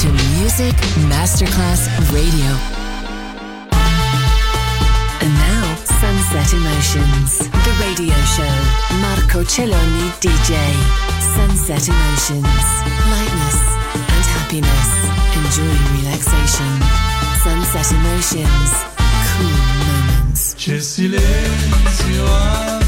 to Music Masterclass Radio. And now, Sunset Emotions, the radio show. Marco Celloni DJ. Sunset Emotions, lightness and happiness. Enjoying relaxation. Sunset Emotions, cool moments. C'è silenzio.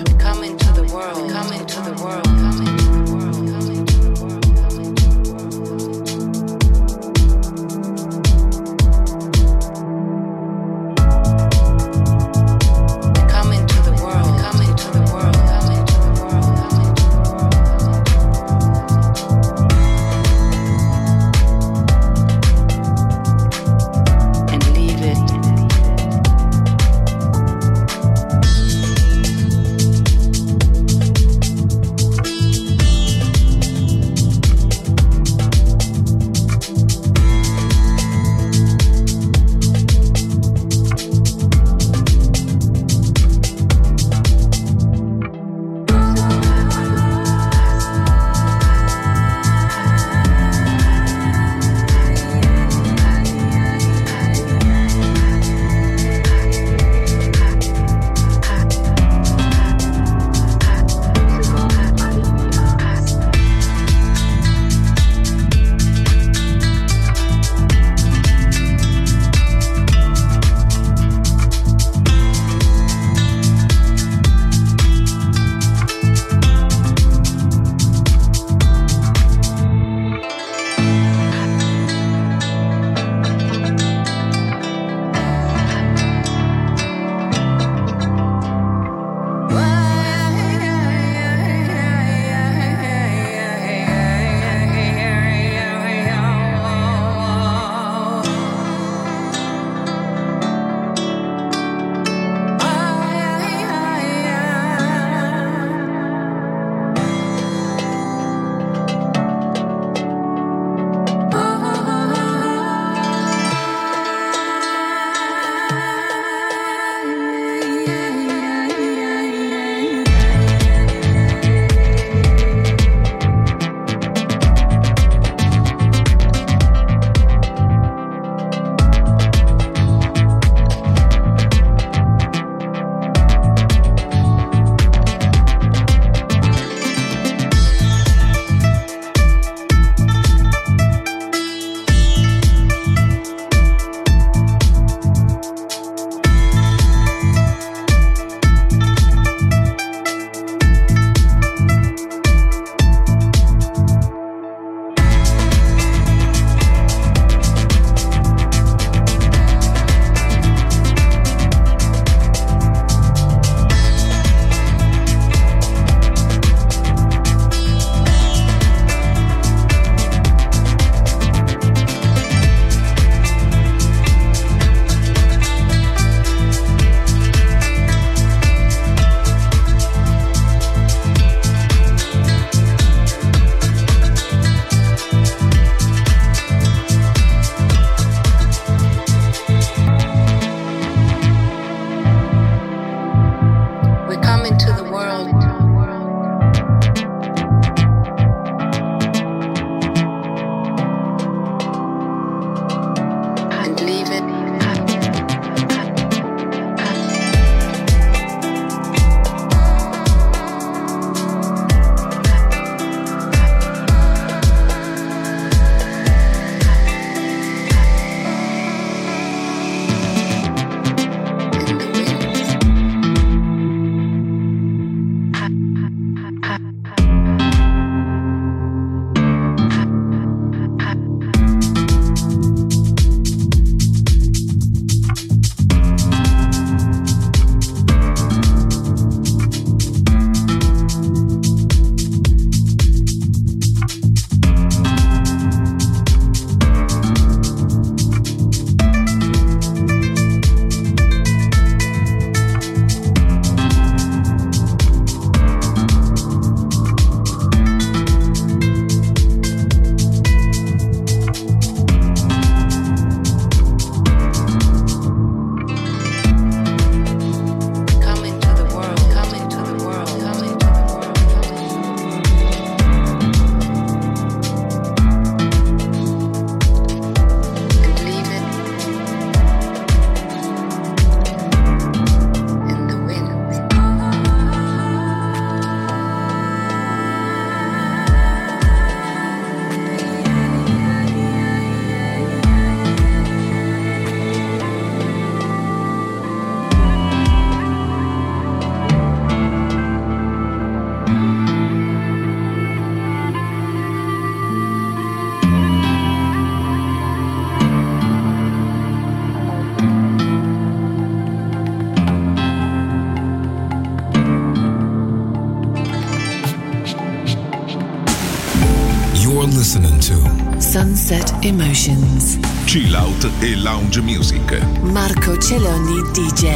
Sunset Emotions. Chill out e lounge music. Marco Celloni DJ.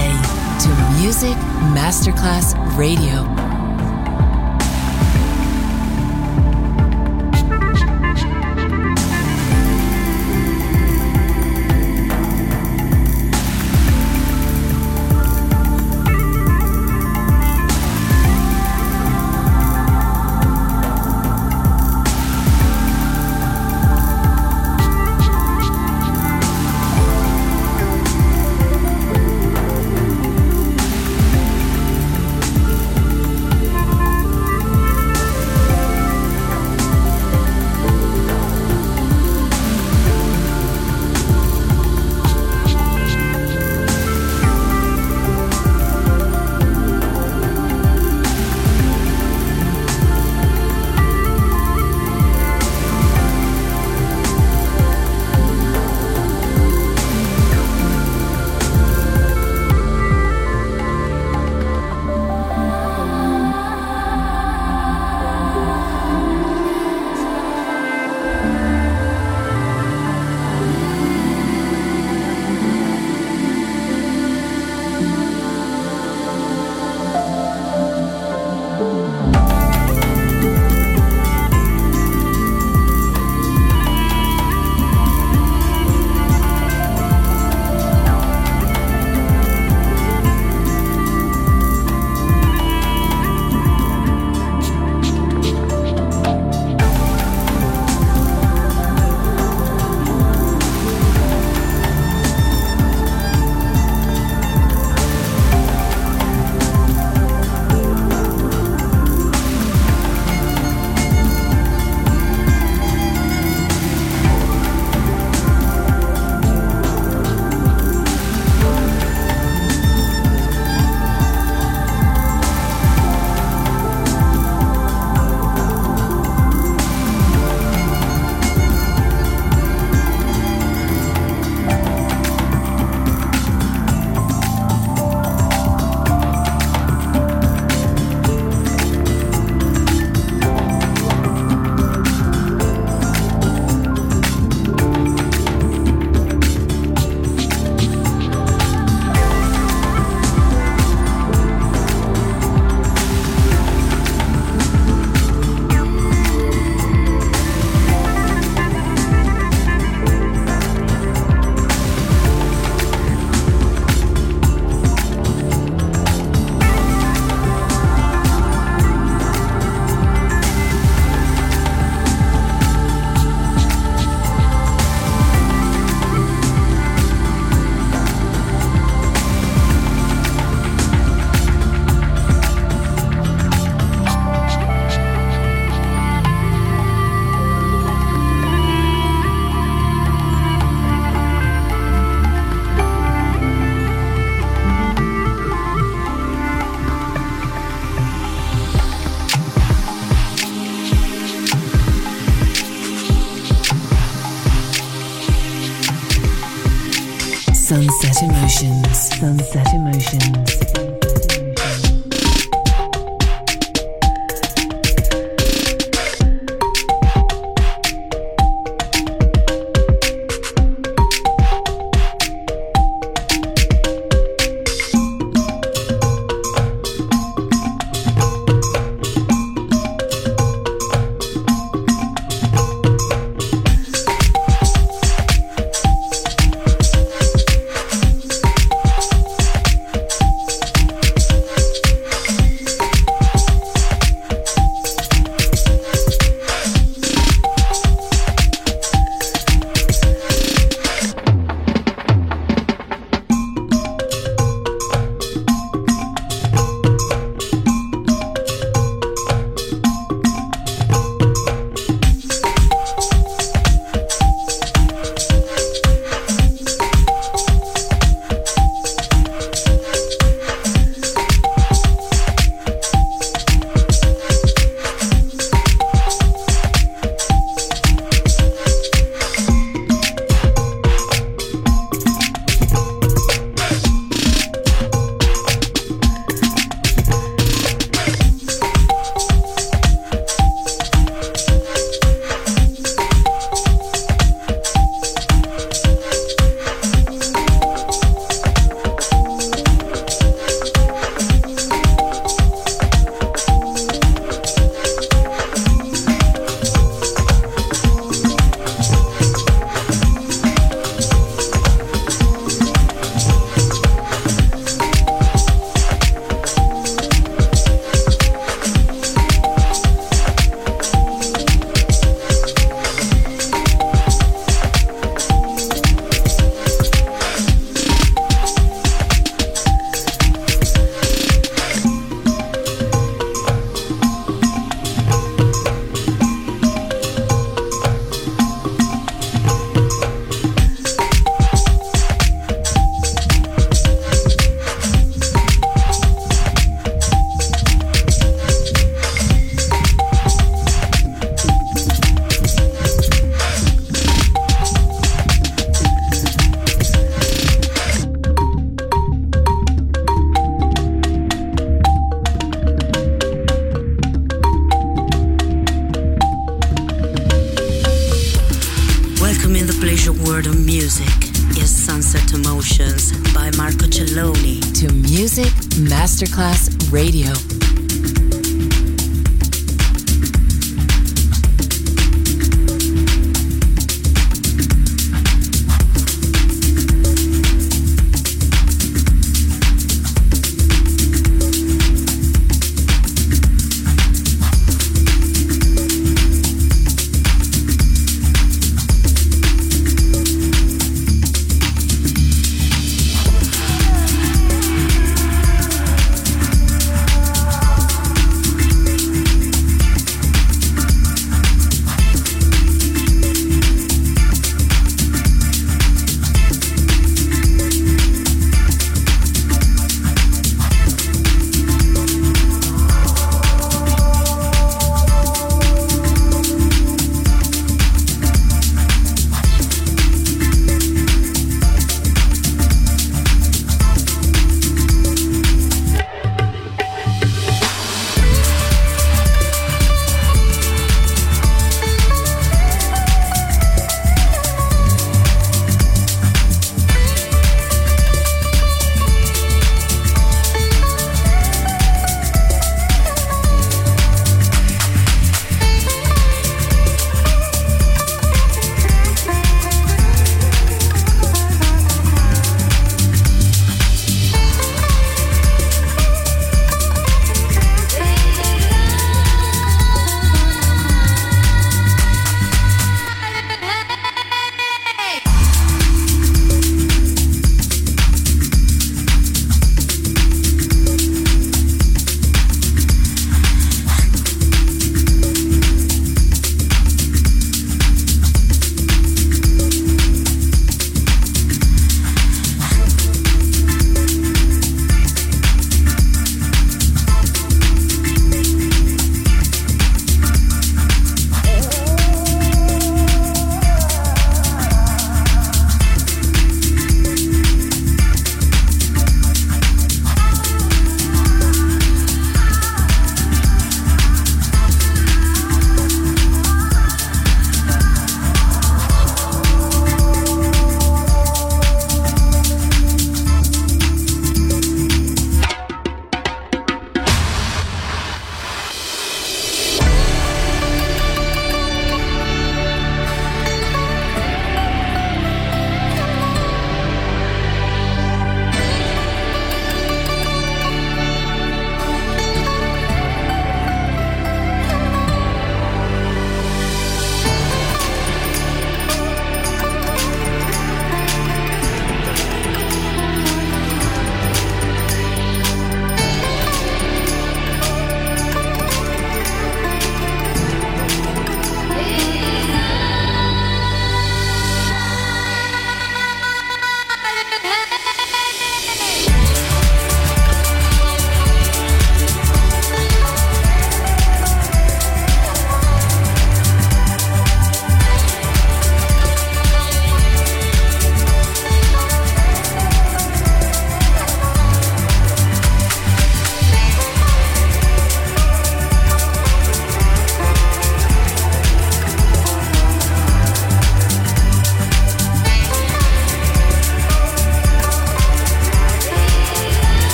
To Music Masterclass Radio. Masterclass Radio.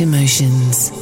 Emotions.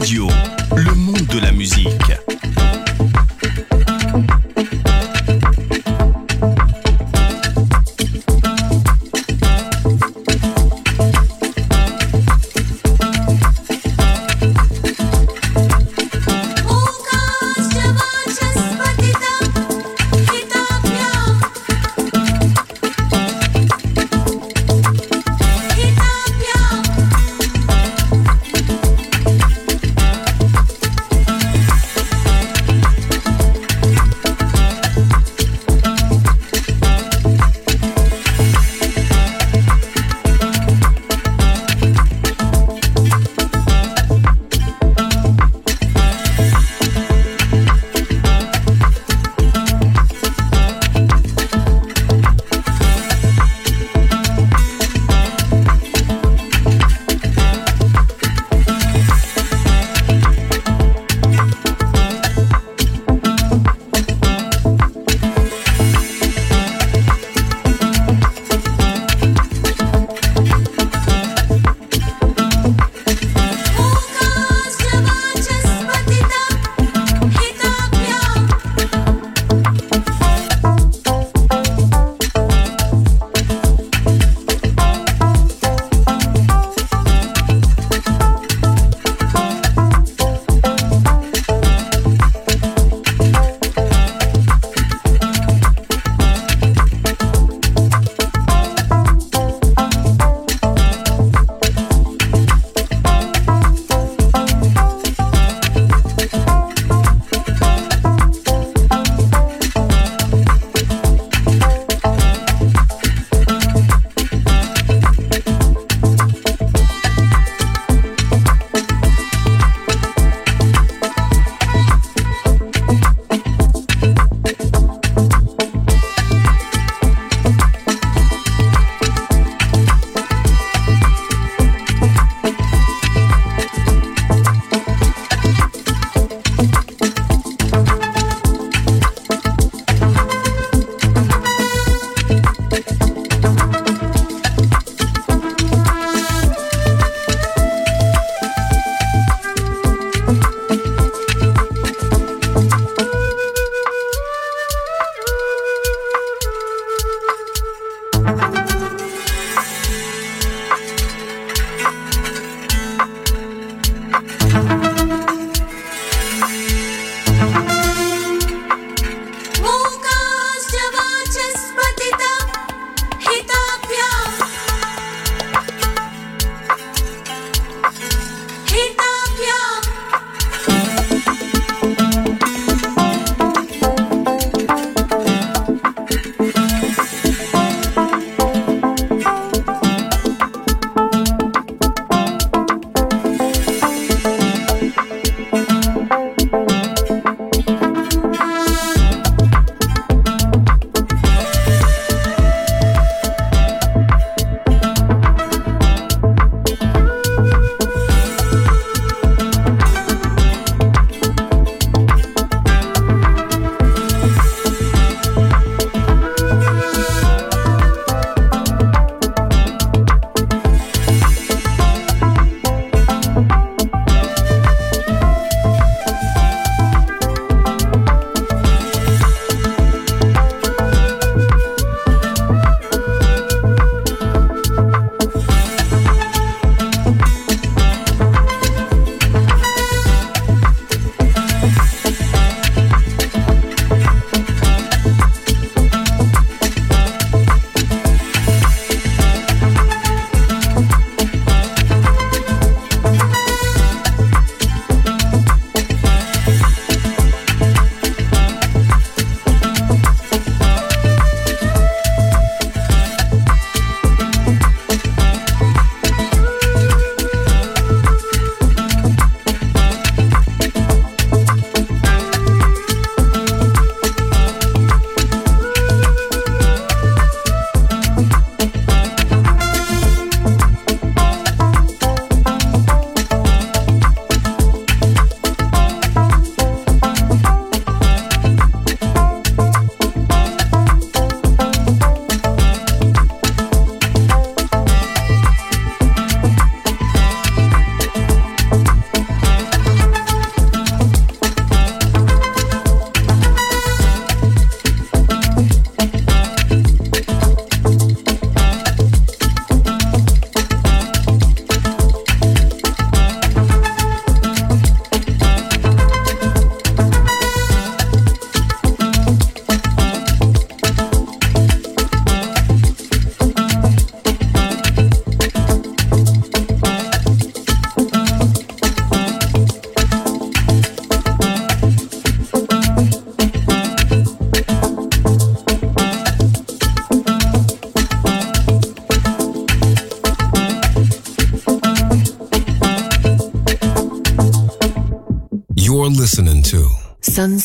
Masterclass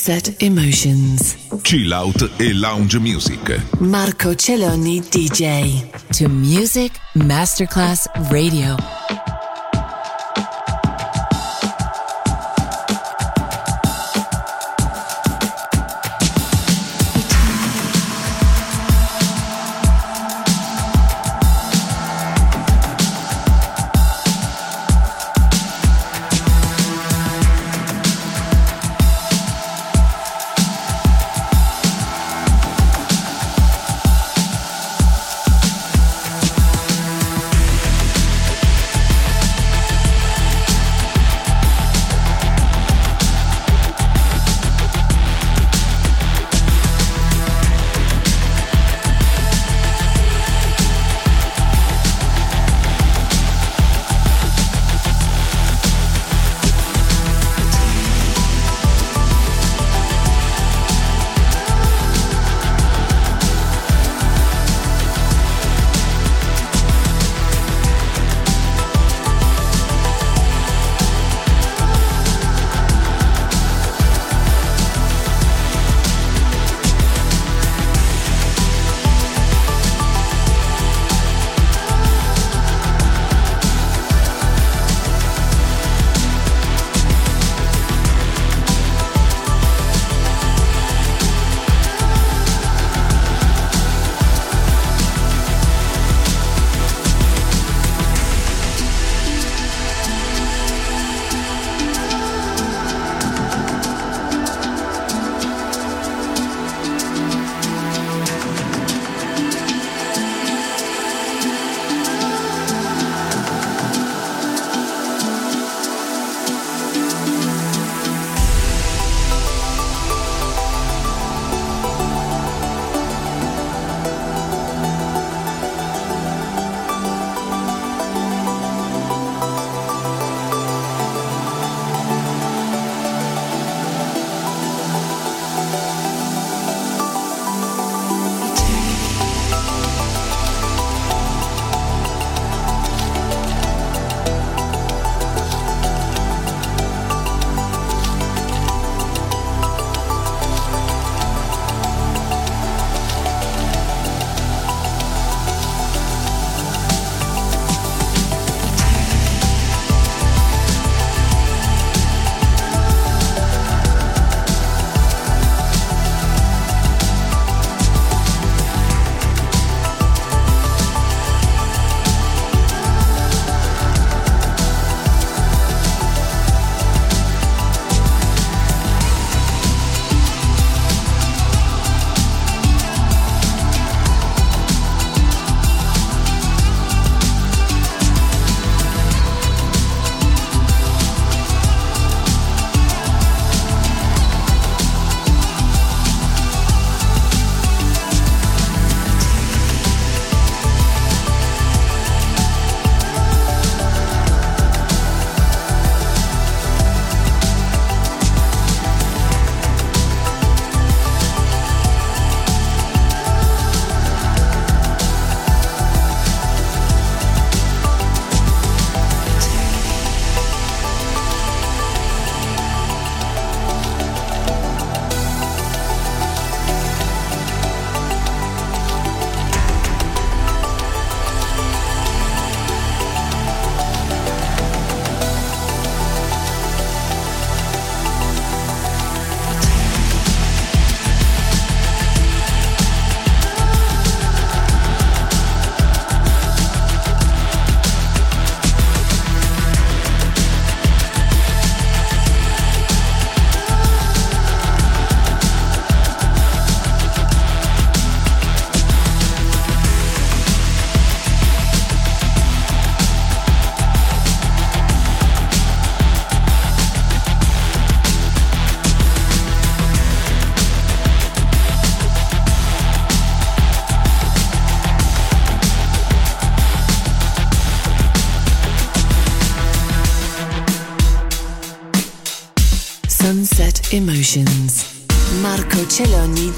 Sunset Emotions. Chill out e lounge music. Marco Celloni DJ. to Music Masterclass Radio.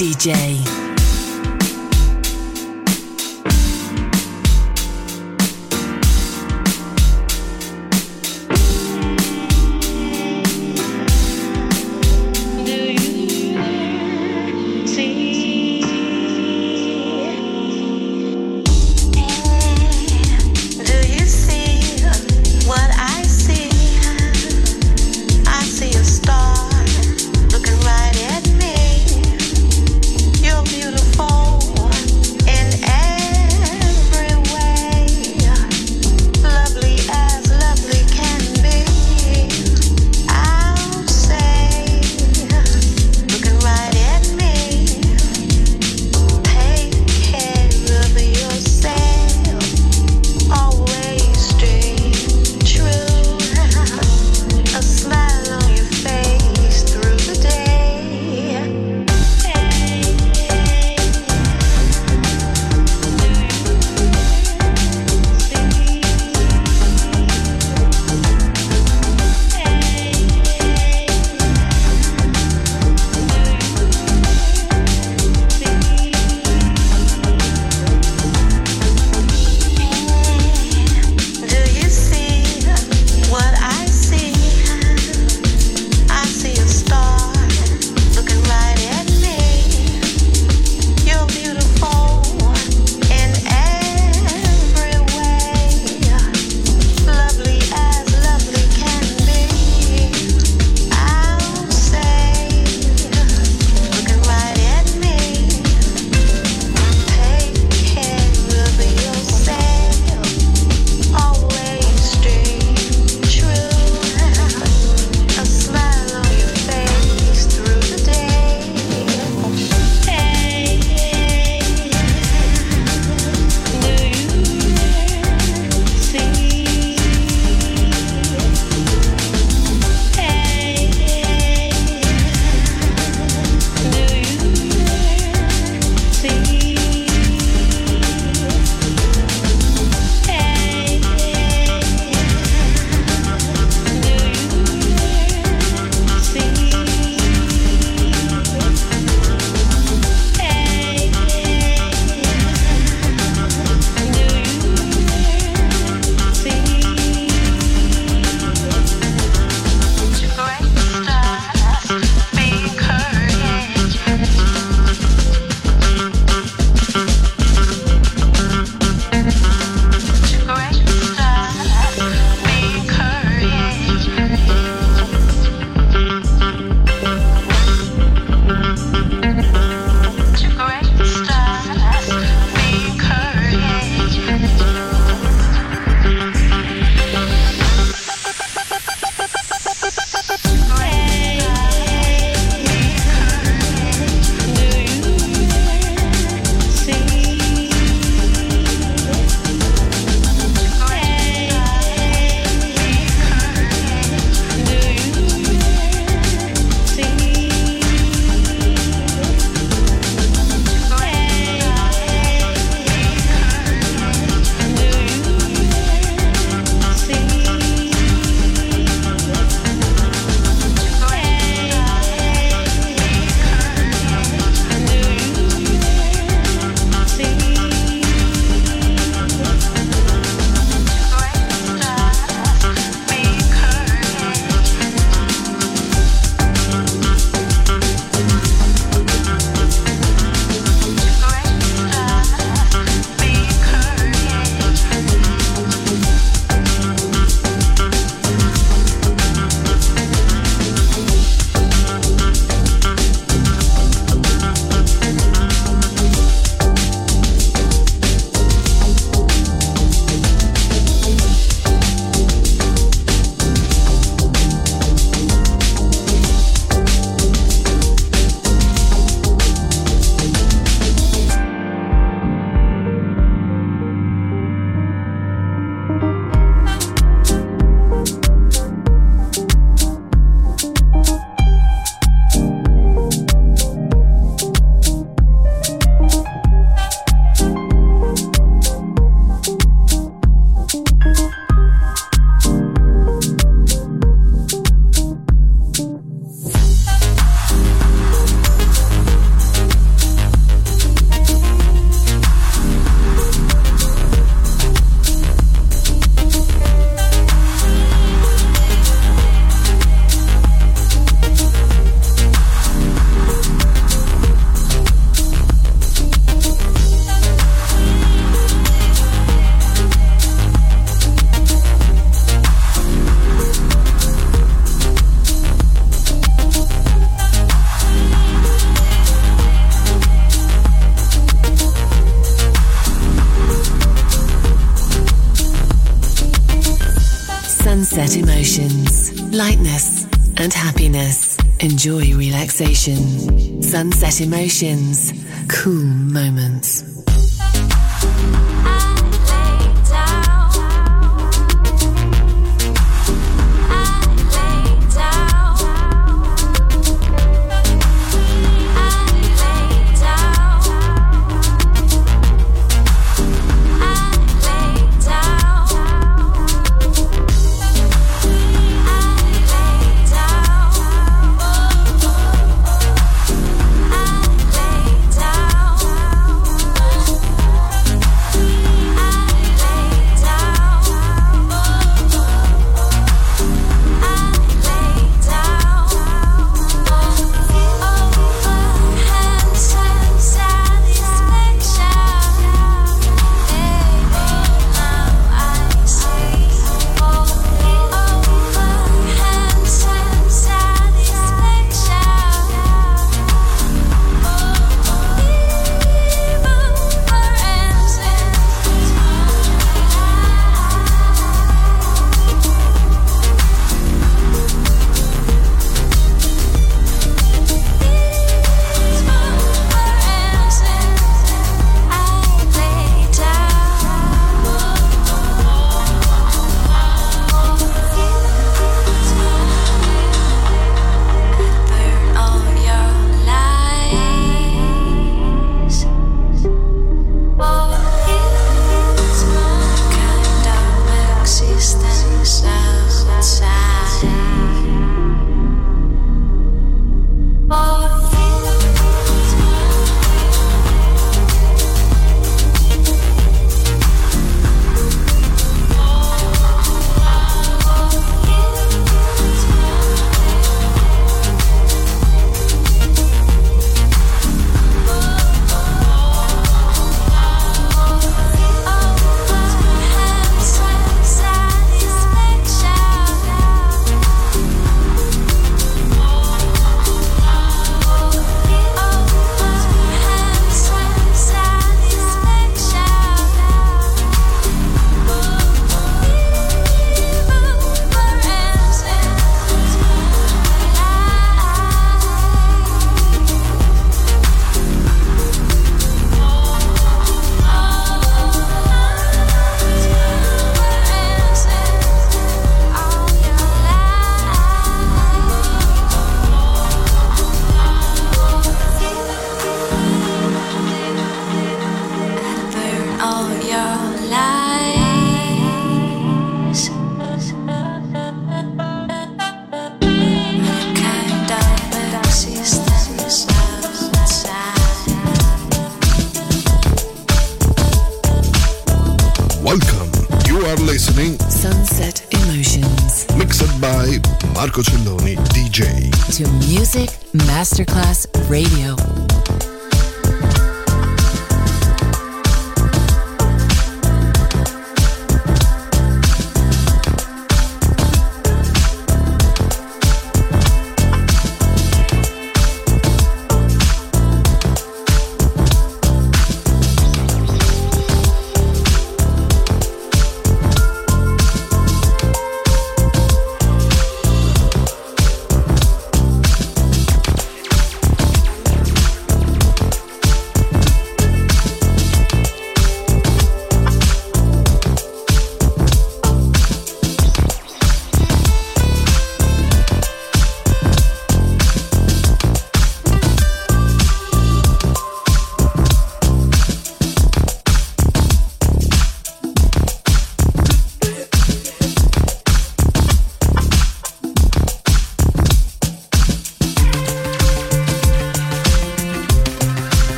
DJ. Enjoy relaxation. Sunset Emotions, cool moments.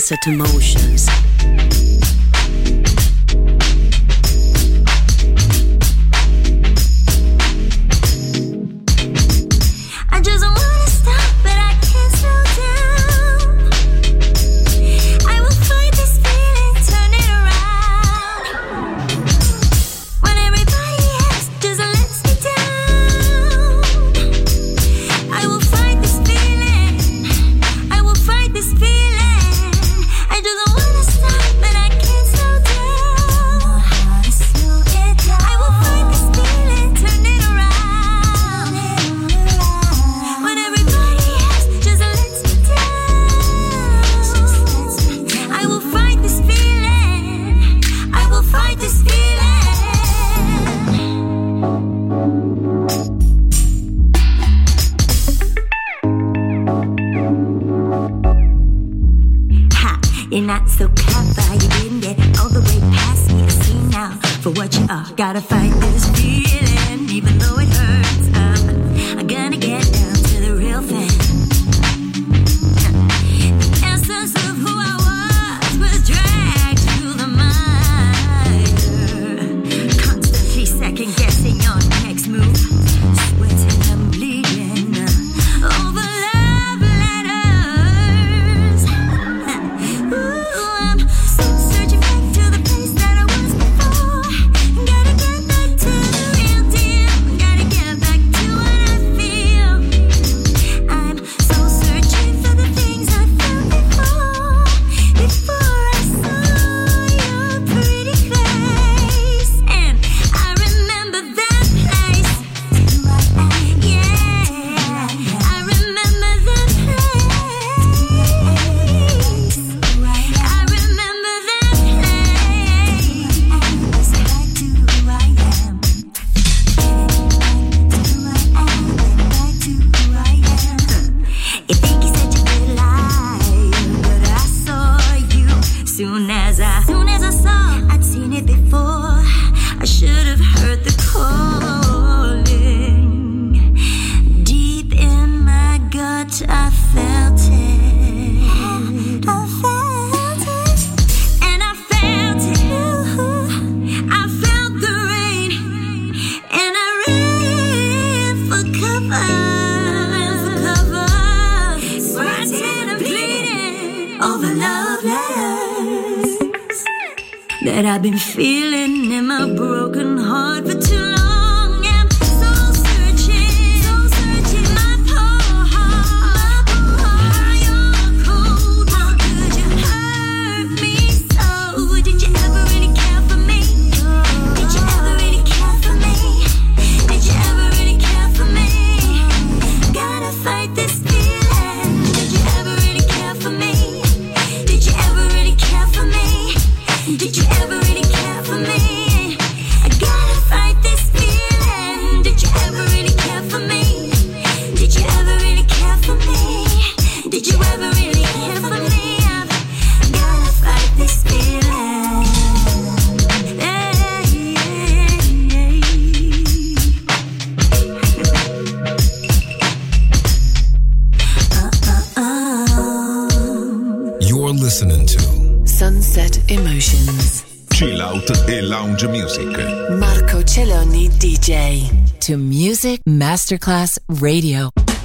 Sunset Emotions. Masterclass Radio.